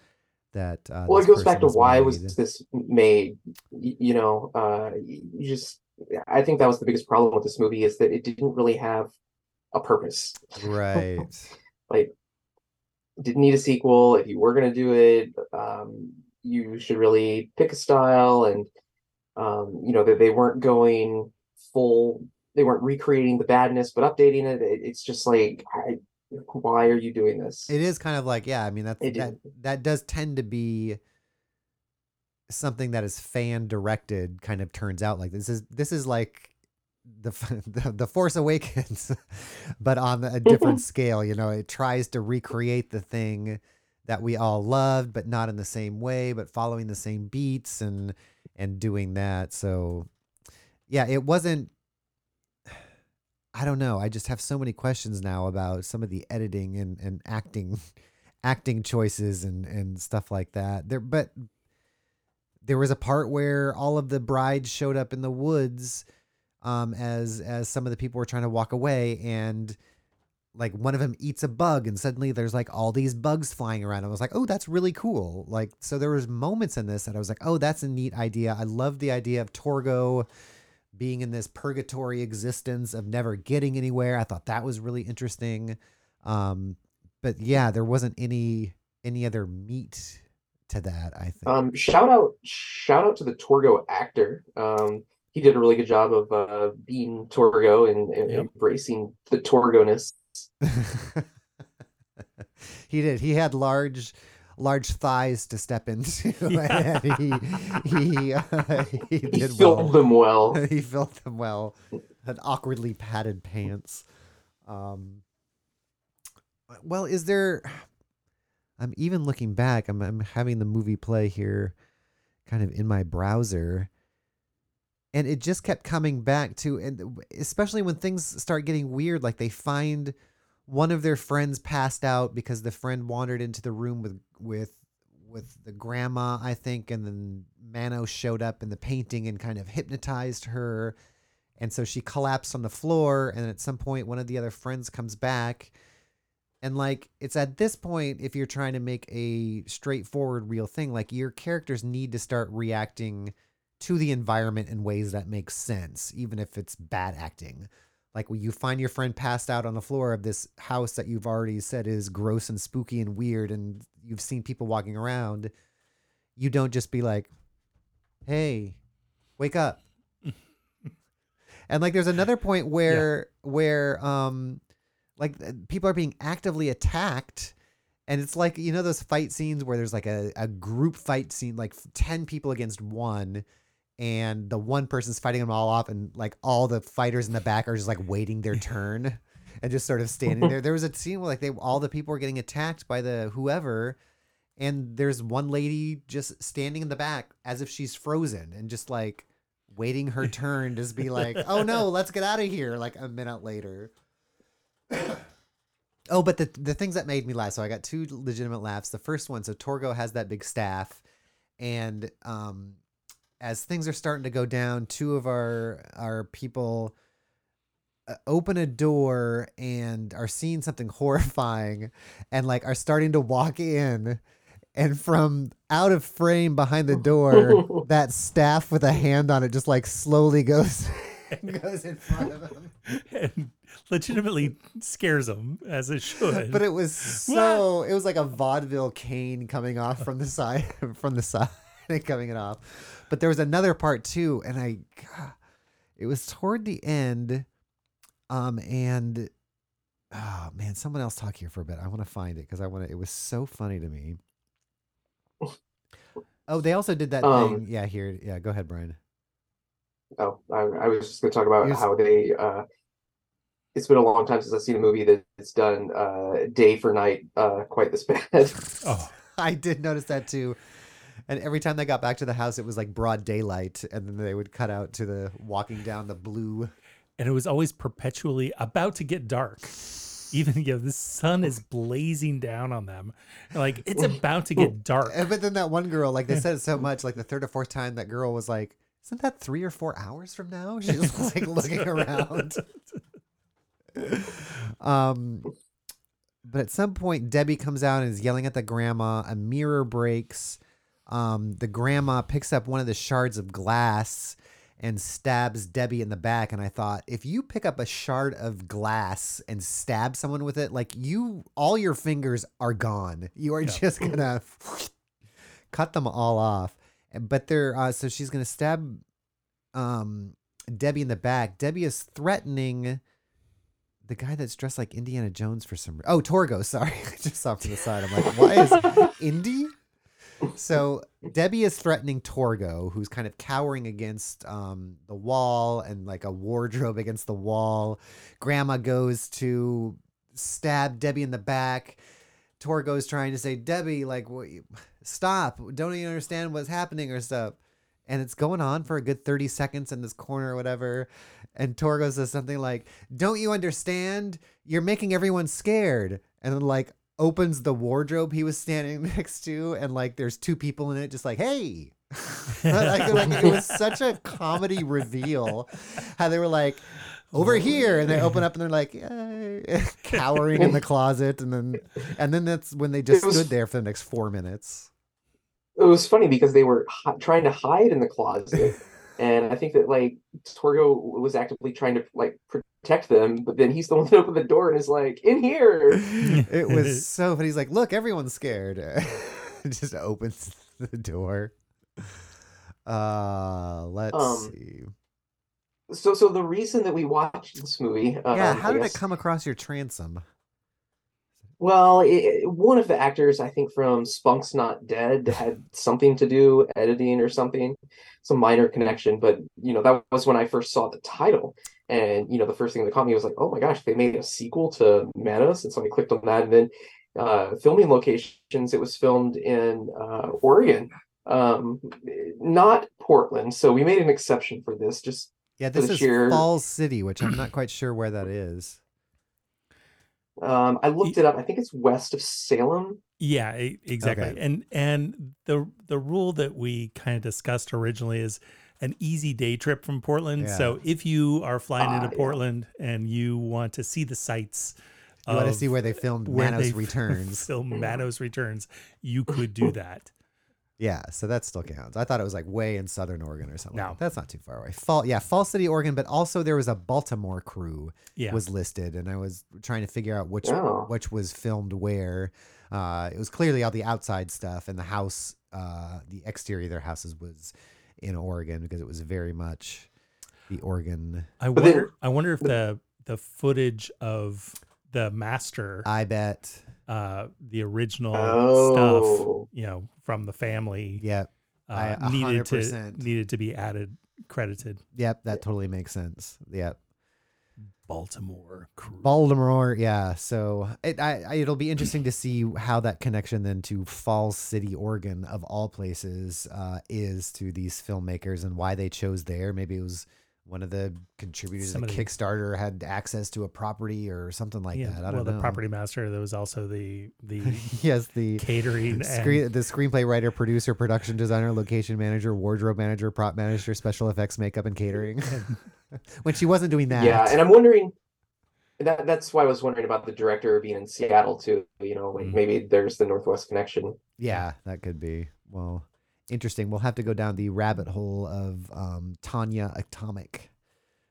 that uh, well it goes back to why made. was this made you know uh you just i think that was the biggest problem with this movie is that it didn't really have a purpose. Right. <laughs> Like didn't need a sequel. If you were going to do it um you should really pick a style and um you know that they weren't going full they weren't recreating the badness but updating it, it it's just like I, why are you doing this? It is kind of like, yeah, I mean that's It that that does tend to be something that is fan directed kind of turns out. Like this is this is like the <laughs> the, the Force Awakens <laughs> but on a different <laughs> scale, you know, it tries to recreate the thing that we all loved but not in the same way but following the same beats and and doing that. So yeah, it wasn't I don't know. I just have so many questions now about some of the editing and, and acting <laughs> acting choices and, and stuff like that. There but there was a part where all of the brides showed up in the woods um as as some of the people were trying to walk away and like one of them eats a bug and suddenly there's like all these bugs flying around. I was like, "Oh, that's really cool." Like so there was moments in this that I was like, "Oh, that's a neat idea." I love the idea of Torgo being in this purgatory existence of never getting anywhere. I thought that was really interesting. Um, but yeah, there wasn't any any other meat to that. I think. Um, shout out, shout out to the Torgo actor. Um, he did a really good job of uh, being Torgo and, and Yep. embracing the Torgoness. <laughs> he did. He had large large thighs to step into, <laughs> and he he uh, <laughs> he He filled well. them well. he filled them well. Had awkwardly padded pants. Um, well, is there? I'm even looking back. I'm I'm having the movie play here, kind of in my browser, and it just kept coming back to, and especially when things start getting weird, like they find one of their friends passed out because the friend wandered into the room with with with the grandma, I think, and then Mano showed up in the painting and kind of hypnotized her. And so she collapsed on the floor. And at some point, one of the other friends comes back. And like, it's at this point, if you're trying to make a straightforward, real thing, like your characters need to start reacting to the environment in ways that make sense, even if it's bad acting. Like when you find your friend passed out on the floor of this house that you've already said is gross and spooky and weird, and you've seen people walking around, you don't just be like, "Hey, wake up." <laughs> and like, there's another point where where um, like uh, people are being actively attacked. And it's like, you know, those fight scenes where there's like a, a group fight scene, like 10 people against one, and the one person's fighting them all off, and like all the fighters in the back are just like waiting their <laughs> turn and just sort of standing there. There was a scene where like they all the people were getting attacked by the whoever, and there's one lady just standing in the back as if she's frozen and just like waiting her <laughs> turn to just be like, oh no, let's get out of here. Like a minute later. <coughs> Oh, but the the things that made me laugh. So I got two legitimate laughs. The first one, so Torgo has that big staff, and um, as things are starting to go down, two of our our people uh, open a door and are seeing something <laughs> horrifying, and like are starting to walk in, and from out of frame behind the door, <laughs> that staff with a hand on it just like slowly goes <laughs> and goes in front of them. And legitimately scares them as it should. But it was so it was like a vaudeville cane coming off from the side from the side <laughs> and coming it off. But there was another part too, and I it was toward the end. Um and oh man, someone else talk here for a bit. I want to find it because I want to it was so funny to me. Oh, they also did that Um, thing. Yeah, here. Yeah, go ahead, Brian. Oh, I, I was just going to talk about Here's- how they. Uh, it's been a long time since I've seen a movie that's done uh, day for night uh, quite this <laughs> bad. oh, <laughs> I did notice that too. And every time they got back to the house, it was like broad daylight, and then they would cut out to the walking down the blue. and it was always perpetually about to get dark. Even you know, the sun is blazing down on them. Like it's about to get dark. And- But then that one girl, like they said it so much, like the third or fourth time, that girl was like, "Isn't that three or four hours from now?" She was <laughs> like looking <laughs> around. Um, but at some point, Debbie comes out and is yelling at the grandma. A mirror breaks. Um, the grandma picks up one of the shards of glass and stabs Debbie in the back. And I thought, if you pick up a shard of glass and stab someone with it, like you, all your fingers are gone. You are Yeah. just gonna <laughs> cut them all off. But they're uh, so she's gonna stab um Debbie in the back. Debbie is threatening the guy that's dressed like Indiana Jones for some. Oh, Torgo. Sorry, <laughs> I just saw to the side. I'm like, why is <laughs> Indy? So Debbie is threatening Torgo, who's kind of cowering against um, the wall and like a wardrobe against the wall. Grandma goes to stab Debbie in the back. Torgo's trying to say, Debbie, like, stop! Don't even understand what's happening or stuff. And it's going on for a good 30 seconds in this corner or whatever. And Torgo says something like, Don't you understand? You're making everyone scared. And then, like, opens the wardrobe he was standing <laughs> next to. And, like, there's two people in it, just like, Hey. <laughs> like, like, it was such a comedy reveal how they were like, over here and they open up and they're like "Yay," <laughs> cowering in the closet and then and then that's when they just It was- stood there for the next four minutes it was funny because they were hi- trying to hide in the closet, and I think that like Torgo was actively trying to like protect them, but then he's the one that opened the door and is like, "In here." <laughs> it was <laughs> so funny. He's like look everyone's scared. <laughs> Just opens the door. Uh let's Um, see. So, so the reason that we watched this movie, yeah um, how I did guess- it come across your transom Well, it, one of the actors, I think from Spunk's Not Dead, had something to do editing or something, some minor connection. But you know, that was when I first saw the title, and you know, the first thing that caught me was like, oh my gosh, they made a sequel to Manos, and so I clicked on that, and then uh, filming locations. It was filmed in uh, Oregon, um, not Portland. So we made an exception for this, just yeah this is sheer- falls city which i'm not quite sure where that is Um, I looked it up. I think it's west of Salem. Yeah, exactly. Okay. And and the the rule that we kind of discussed originally is an easy day trip from Portland. So if you are flying Ah, into yeah. Portland and you want to see the sights, you want to see where they filmed where manos they <laughs> returns film Manos returns, you could do <laughs> that. Yeah, so that still counts. I thought it was like way in Southern Oregon or something. No. that's not too far away. Fall, yeah, Fall City, Oregon, but also there was a Baltimore crew Yeah. was listed, and I was trying to figure out which Oh. which was filmed where. Uh, it was clearly all the outside stuff, and the house, uh, the exterior of their houses was in Oregon because it was very much the Oregon. I wonder I wonder if the the footage of the master I bet. Uh the original Oh. stuff, you know, from the family Yep, I- uh, a needed to needed to be added credited. yep, that totally makes sense. Yep. Baltimore crew. Baltimore, yeah. So it I, I it'll be interesting to see how that connection then to Falls City, Oregon, of all places, uh, is to these filmmakers and why they chose there. Maybe it was one of the contributors Somebody- of Kickstarter had access to a property or something like yeah, that. I well, don't know. the property master. There was also the the <laughs> yes, the catering screen, and the screenplay writer, producer, production designer, location manager, wardrobe manager, prop manager, special effects, makeup, and catering. <laughs> when she wasn't doing that, Yeah, and I'm wondering that that's why I was wondering about the director being in Seattle too. You know, like Mhm. maybe there's the Northwest connection. Yeah, that could be. Well, interesting. We'll have to go down the rabbit hole of um, Tonjia Atomic,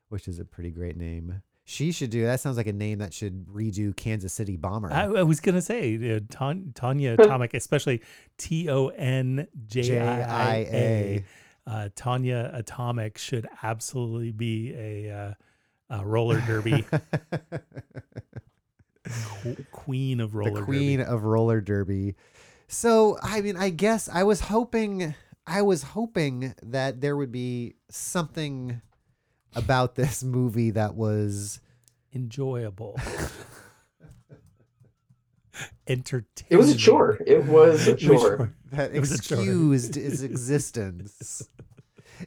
which is a pretty great name. She should do that. Sounds like a name that should redo Kansas City Bomber. I, I was gonna say uh, Ton, Tonjia <laughs> Atomic, especially T O N J I A. Uh, Tonjia Atomic should absolutely be a, uh, a roller derby <laughs> queen of roller the queen derby. of roller derby. So, I mean, I guess I was hoping I was hoping that there would be something about this movie that was Enjoyable, <laughs> entertaining. It was a chore. It was a <laughs> chore. chore. that It was chore. excused its existence.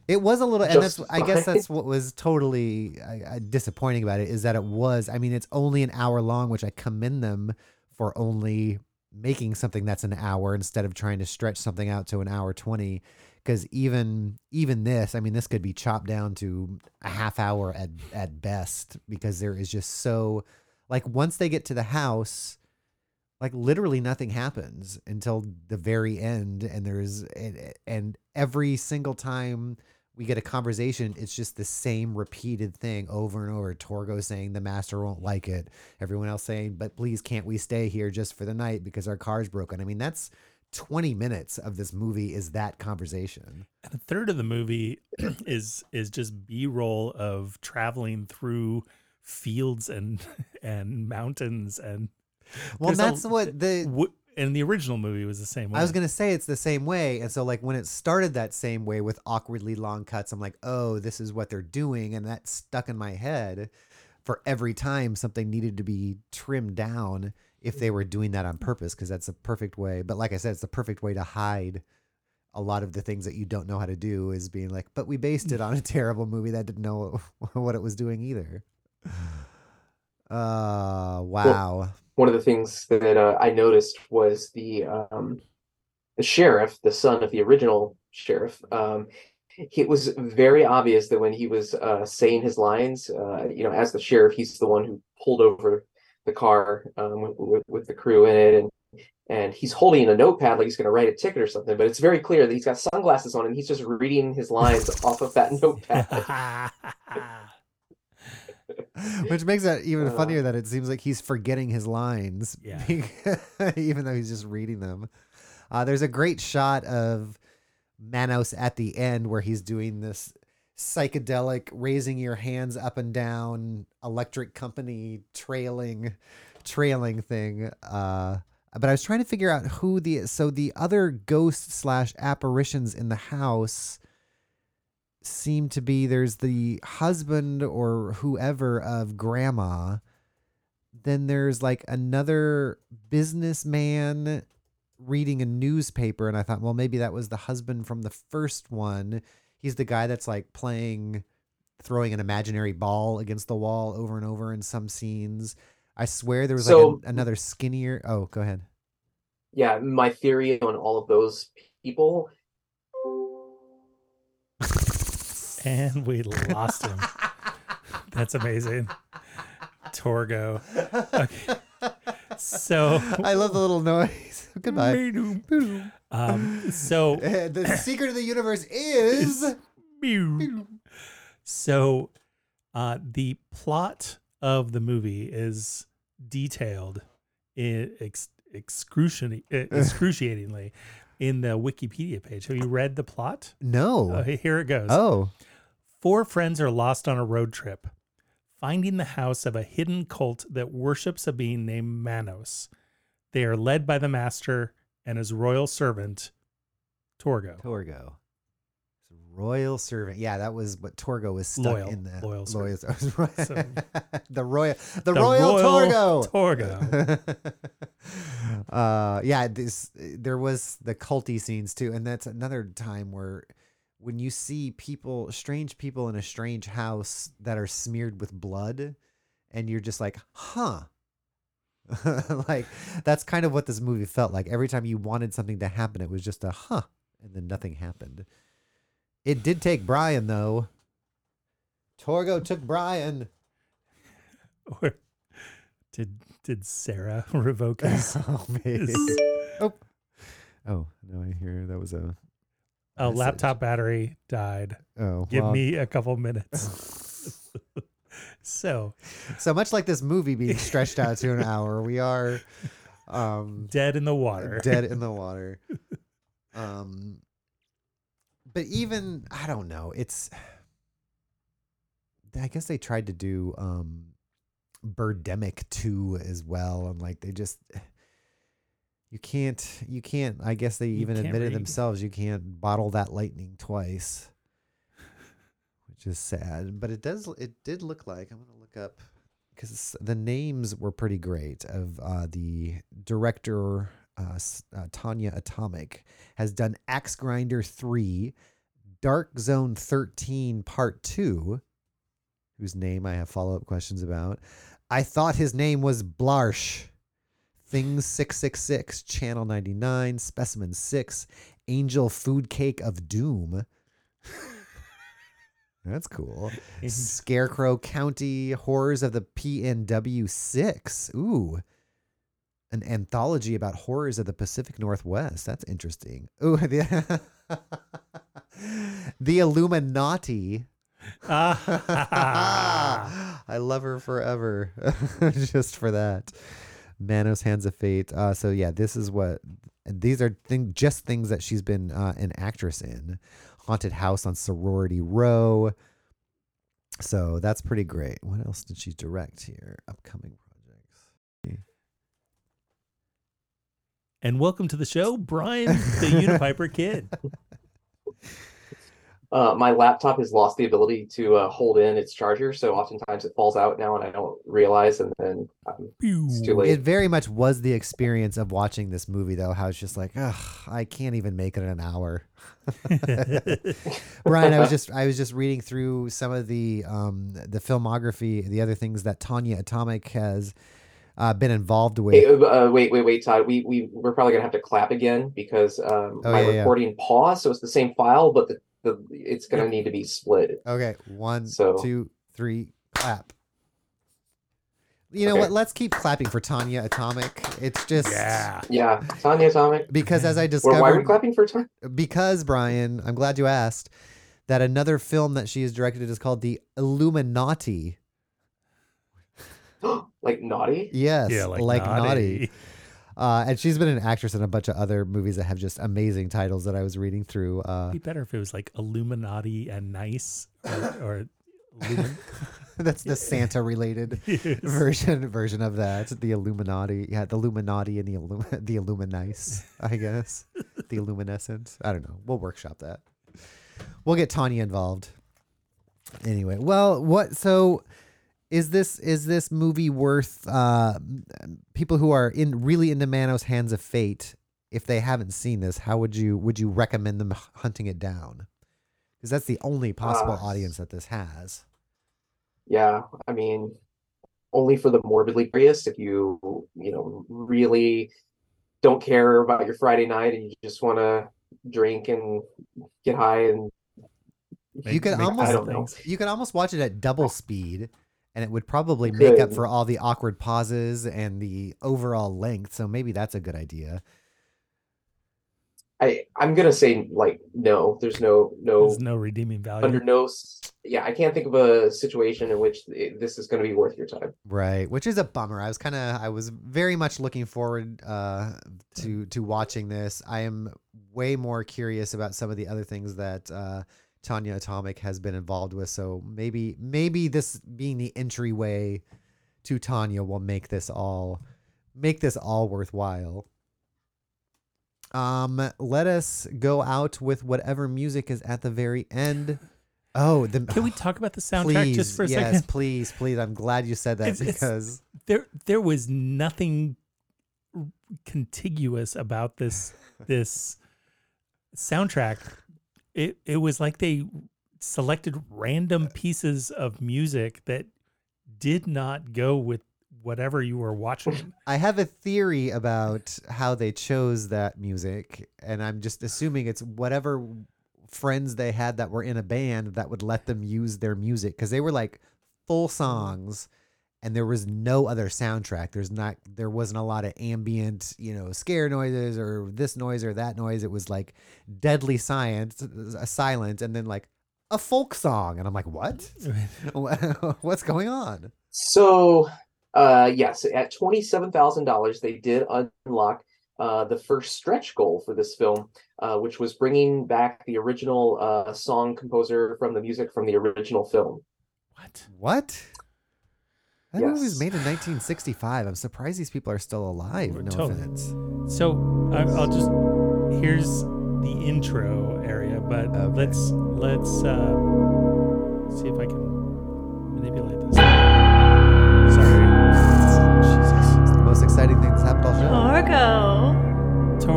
It was a little, and that's I guess that's what was totally uh, uh, disappointing about it is that it was. I mean, it's only an hour long, which I commend them for only making something that's an hour instead of trying to stretch something out to an hour twenty. Because even even this, I mean, this could be chopped down to a half hour at at best because there is just so like once they get to the house like literally nothing happens until the very end and there's and, and every single time we get a conversation it's just the same repeated thing over and over. Torgo saying the master won't like it. Everyone else saying but please can't we stay here just for the night because our car's broken? I mean that's 20 minutes of this movie is that conversation. And a third of the movie <clears throat> is is just b-roll of traveling through fields and <laughs> and mountains and well There's a- that's what the w- and the original movie was the same way I was gonna say it's the same way, and so like when it started that same way with awkwardly long cuts, I'm like, oh, this is what they're doing, and that stuck in my head for every time something needed to be trimmed down if they were doing that on purpose, because that's the perfect way. But like I said, it's the perfect way to hide a lot of the things that you don't know how to do is being like, but we based it on a <laughs> terrible movie that didn't know <laughs> what it was doing either. <sighs> Uh, wow. One of the things that uh, I noticed was the um, the sheriff, the son of the original sheriff. Um, it was very obvious that when he was uh, saying his lines, uh, you know, as the sheriff, he's the one who pulled over the car um, with, with, with the crew in it, and and he's holding a notepad like he's going to write a ticket or something. But it's very clear that he's got sunglasses on and he's just reading his lines <laughs> off of that notepad. <laughs> <laughs> Which makes it even Uh, funnier that it seems like he's forgetting his lines, Yeah. <laughs> even though he's just reading them. Uh, there's a great shot of Manos at the end where he's doing this psychedelic, raising your hands up and down, electric company trailing, trailing thing. Uh, but I was trying to figure out who the so the other ghost slash apparitions in the house seem to be there's the husband or whoever of grandma then there's like another businessman reading a newspaper and i thought well maybe that was the husband from the first one. He's the guy that's like playing throwing an imaginary ball against the wall over and over in some scenes. I swear there was So- like a- another skinnier oh go ahead. Yeah, my theory on all of those people and we <laughs> lost him. That's amazing. Torgo. Okay. So i love the little noise <laughs> goodbye um so <laughs> Uh, the secret of the universe is so uh the plot of the movie is detailed in ex- excruciating, uh, excruciatingly in the Wikipedia page. Have you read the plot? no Uh, here it goes. oh Four friends are lost on a road trip, finding the house of a hidden cult that worships a being named Manos. They are led by the master and his royal servant, Torgo. Torgo. Royal servant. Yeah, that was what Torgo was stuck Loyal. in the Loyal loyal servant. <laughs> So- <laughs> the royal the, The royal, royal Torgo. Torgo. <laughs> uh yeah, this there was the culty scenes too, and that's another time where when you see people strange people in a strange house that are smeared with blood and you're just like, huh. <laughs> like that's kind of what this movie felt like. Every time you wanted something to happen, it was just a huh, and then nothing happened. It did take Brian though. Torgo took Brian. <laughs> Or did did Sarah <laughs> revoke his? oh, maybe. oh, oh, no, I hear that was a. a message. laptop battery died. Oh, Give well, me a couple minutes. <laughs> so So much like this movie being <laughs> stretched out to an hour, we are um, dead in the water. dead in the <laughs> water. Um, but even I don't know. It's I guess they tried to do um, Birdemic two as well, and like they just you can't you can't. I guess they even admitted read. themselves you can't bottle that lightning twice, <laughs> which is sad. But it does it did look like I'm gonna look up because the names were pretty great of uh, the director uh, uh, Tonjia Atomic has done Axe Grinder 3, Dark Zone 13 Part 2, whose name I have follow up questions about. I thought his name was Blarsh. Things 666, Channel 99, Specimen 6, Angel Food Cake of Doom. That's cool. <laughs> Scarecrow County Horrors of the PNW 6. Ooh. An anthology about horrors of the Pacific Northwest. That's interesting. Ooh, <laughs> the, the Illuminati. Ah. <laughs> I love her forever just for that. Manos Hands of Fate. Uh, so yeah, this is what these are thing, just things that she's been uh, an actress in. Haunted House on Sorority Row. So that's pretty great. What else did she direct here? Upcoming projects. and welcome to the show, Brian, the Unipiper Kid. <laughs> Uh, my laptop has lost the ability to uh, hold in its charger, so oftentimes it falls out now, and I don't realize, and then um, it's too late. It very much was the experience of watching this movie, though. How it's just like, ugh, I can't even make it in an hour. <laughs> Brian, I was just I was just reading through some of the um the filmography, the other things that Tonjia Atomic has uh, been involved with. Hey, uh, wait, wait, wait, Todd. We we we're probably gonna have to clap again because um, Oh, my yeah, yeah. recording paused, so it's the same file, but the, the it's gonna need to be split. Okay, one, So- two, three, clap. You know Okay. what? Let's keep clapping for Tonjia Atomic. It's just yeah. Yeah, Tonjia Atomic. because as I Well, discovered, why are we clapping for time? because Brian, I'm glad you asked. That another film that she has directed is called The Illuminati. <gasps> like naughty? Yes, Yeah, like, like naughty. naughty. Uh, and she's been an actress in a bunch of other movies that have just amazing titles that I was reading through. Uh, It'd be better if it was like Illuminati and nice or, or <laughs> that's the Santa related <laughs> Yes. version version of that. The Illuminati, yeah, the Illuminati and the Illum- <laughs> the Illuminice, I guess, the Illuminescent. I don't know. We'll workshop that. We'll get Tonjia involved. Anyway, well, what? So, is this is this movie worth uh, people who are in really into Manos Hands of Fate? If they haven't seen this, how would you would you recommend them hunting it down? Because that's the only possible Uh, audience that this has. Yeah, I mean, only for the morbidly curious. If you you know really don't care about your Friday night and you just want to drink and get high and you could almost I don't know. you could almost watch it at double speed and it would probably make up for all the awkward pauses and the overall length so maybe that's a good idea I I'm gonna say like no. There's no no There's no redeeming value. under no yeah. I can't think of a situation in which it, this is gonna be worth your time. right which is a bummer i was kind of i was very much looking forward uh to to watching this i am way more curious about some of the other things that uh tonjia atomic has been involved with so maybe maybe this being the entryway to tonjia will make this all make this all worthwhile um let us go out with whatever music is at the very end oh the Can we talk about the soundtrack please just for a yes second? please please i'm glad you said that It's- it's- because There, there was nothing contiguous about this this soundtrack. It it was like they selected random pieces of music that did not go with whatever you were watching. <laughs> I have a theory about how they chose that music, and I'm just assuming it's whatever friends they had that were in a band that would let them use their music because they were like full mm. songs and there was no other soundtrack there's not there wasn't a lot of ambient you know scare noises or this noise or that noise it was like deadly science uh, silent and then like a folk song, and I'm like, what? <laughs> <laughs> What's going on? So, uh, yes, at twenty-seven thousand dollars, they did unlock uh, the first stretch goal for this film, uh, which was bringing back the original uh, song composer from the music from the original film. What? What? That movie was made in 1965. I'm surprised these people are still alive. No Totally. offense. So I, I'll just here's the intro area, but Okay. let's let's uh, see if I can manipulate this. Sorry, Jesus, it's the most exciting thing that's happened all show. Torgo.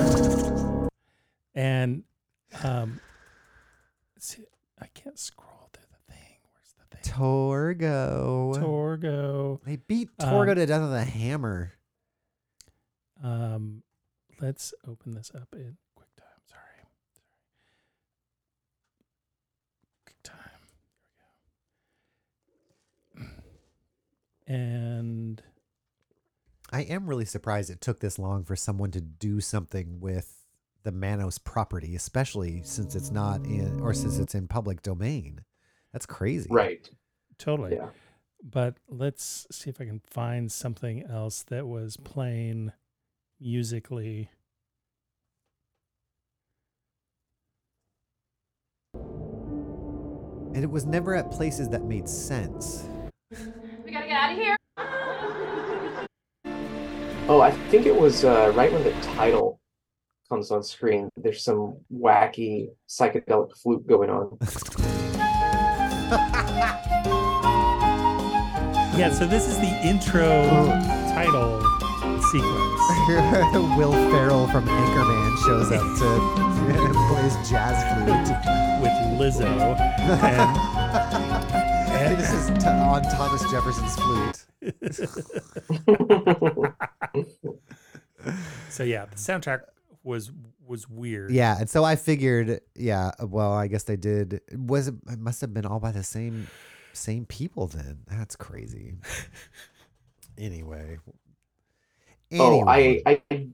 Torgo, and um, see, I can't scroll through the thing. Where's the thing? Torgo. Torgo. they beat Torgo Um, to death with a hammer. Um, let's open this up in QuickTime. Sorry. QuickTime. There we go. And I am really surprised it took this long for someone to do something with the Manos property, especially since it's not in or since it's in public domain. That's crazy. Right. Totally. Yeah. But let's see if I can find something else that was playing musically. And it was never at places that made sense. We gotta get out of here. <laughs> Oh, I think it was uh, right when the title comes on screen. There's some wacky psychedelic flute going on. <laughs> <laughs> Yeah, so this is the intro title sequence. <laughs> Will Ferrell from Anchorman shows up to <laughs> plays jazz flute. with Lizzo. And, And <laughs> this is t- on Thomas Jefferson's flute. so yeah, the soundtrack was was weird. Yeah, and so I figured, yeah, well, I guess they did. Was it, it must have been all by the same same people then. That's crazy. anyway. Oh, I, I,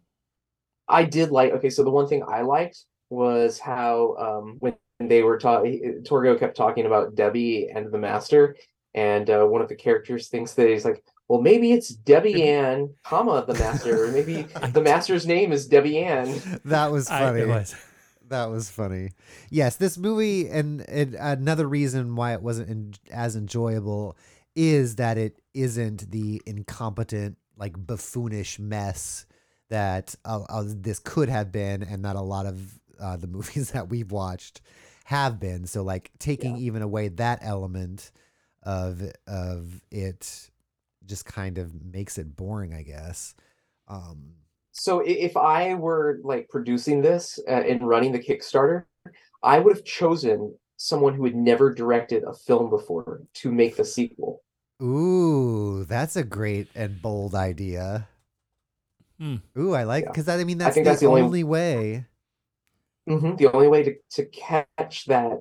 I did like. Okay, so the one thing I liked was how um, when they were talking, Torgo kept talking about Debbie and the Master, and uh, one of the characters thinks that he's like, well, maybe it's Debbie Ann, comma the Master, or maybe <laughs> the Master's name is Debbie Ann. that was I, funny. it was. That was funny. Yes, this movie, and, and another reason why it wasn't en- as enjoyable is that it isn't the incompetent, like buffoonish mess that uh, uh, this could have been, and that a lot of uh, the <laughs> movies that we've watched have been. So, like taking even away that element of of it, just kind of makes it boring, I guess. Um, So if I were like producing this uh, and running the Kickstarter, I would have chosen someone who had never directed a film before to make the sequel. Ooh, that's a great and bold idea. Hmm. Ooh, I like Yeah. because I mean that's, think the, that's the only- only way. hmm The only way to, to catch that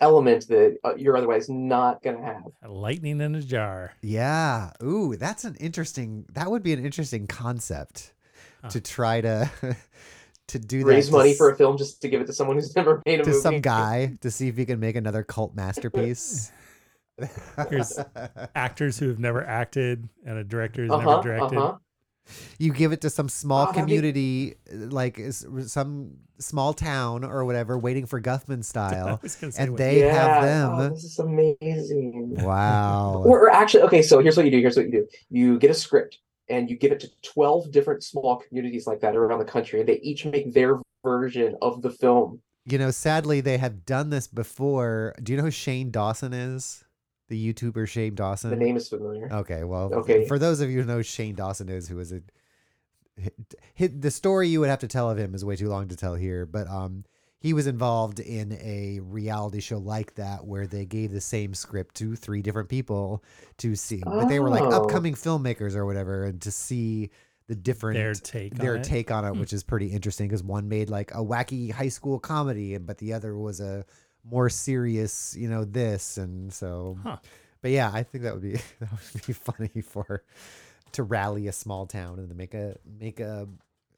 element that uh, you're otherwise not going to have. Lightning in a jar. Yeah. Ooh, that's an interesting. That would be an interesting concept Huh. to try to <laughs> to do that Raise to money s- for a film just to give it to someone who's <laughs> never made a to movie. some guy to see if he can make another cult masterpiece. <laughs> Here's- Actors who have never acted and a director who's Uh-huh, never directed. uh-huh. you give it to some small Oh, that'd be- community, like some small town or whatever, waiting for Guffman style, was gonna say and what- they have Yeah, oh, them. this is amazing. Wow. Or, or actually, okay, so here's what you do. Here's what you do. You get a script and you give it to 12 different small communities like that around the country, and they each make their version of the film. You know, sadly, they have done this before. Do you know who Shane Dawson is? The YouTuber Shane Dawson. The name is familiar. Okay, well, Okay. For those of you who know Shane Dawson is, who is a the story you would have to tell of him is way too long to tell here. But um, he was involved in a reality show like that where they gave the same script to three different people to see, but they were like Oh. upcoming filmmakers or whatever, and to see the different Their take their on it. on it, Hmm. which is pretty interesting because one made like a wacky high school comedy, and but the other was a more serious, you know, this, and so. Huh. But yeah, I think that would be <laughs> that would be funny for to rally a small town and to make a make a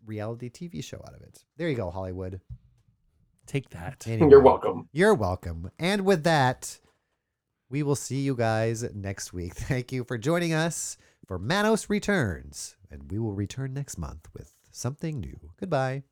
reality TV show out of it. There you go, Hollywood. Take that. Anyway, You're welcome. You're welcome. And with that, we will see you guys next week. <laughs> Thank you for joining us for Manos Returns. And we will return next month with something new. Goodbye.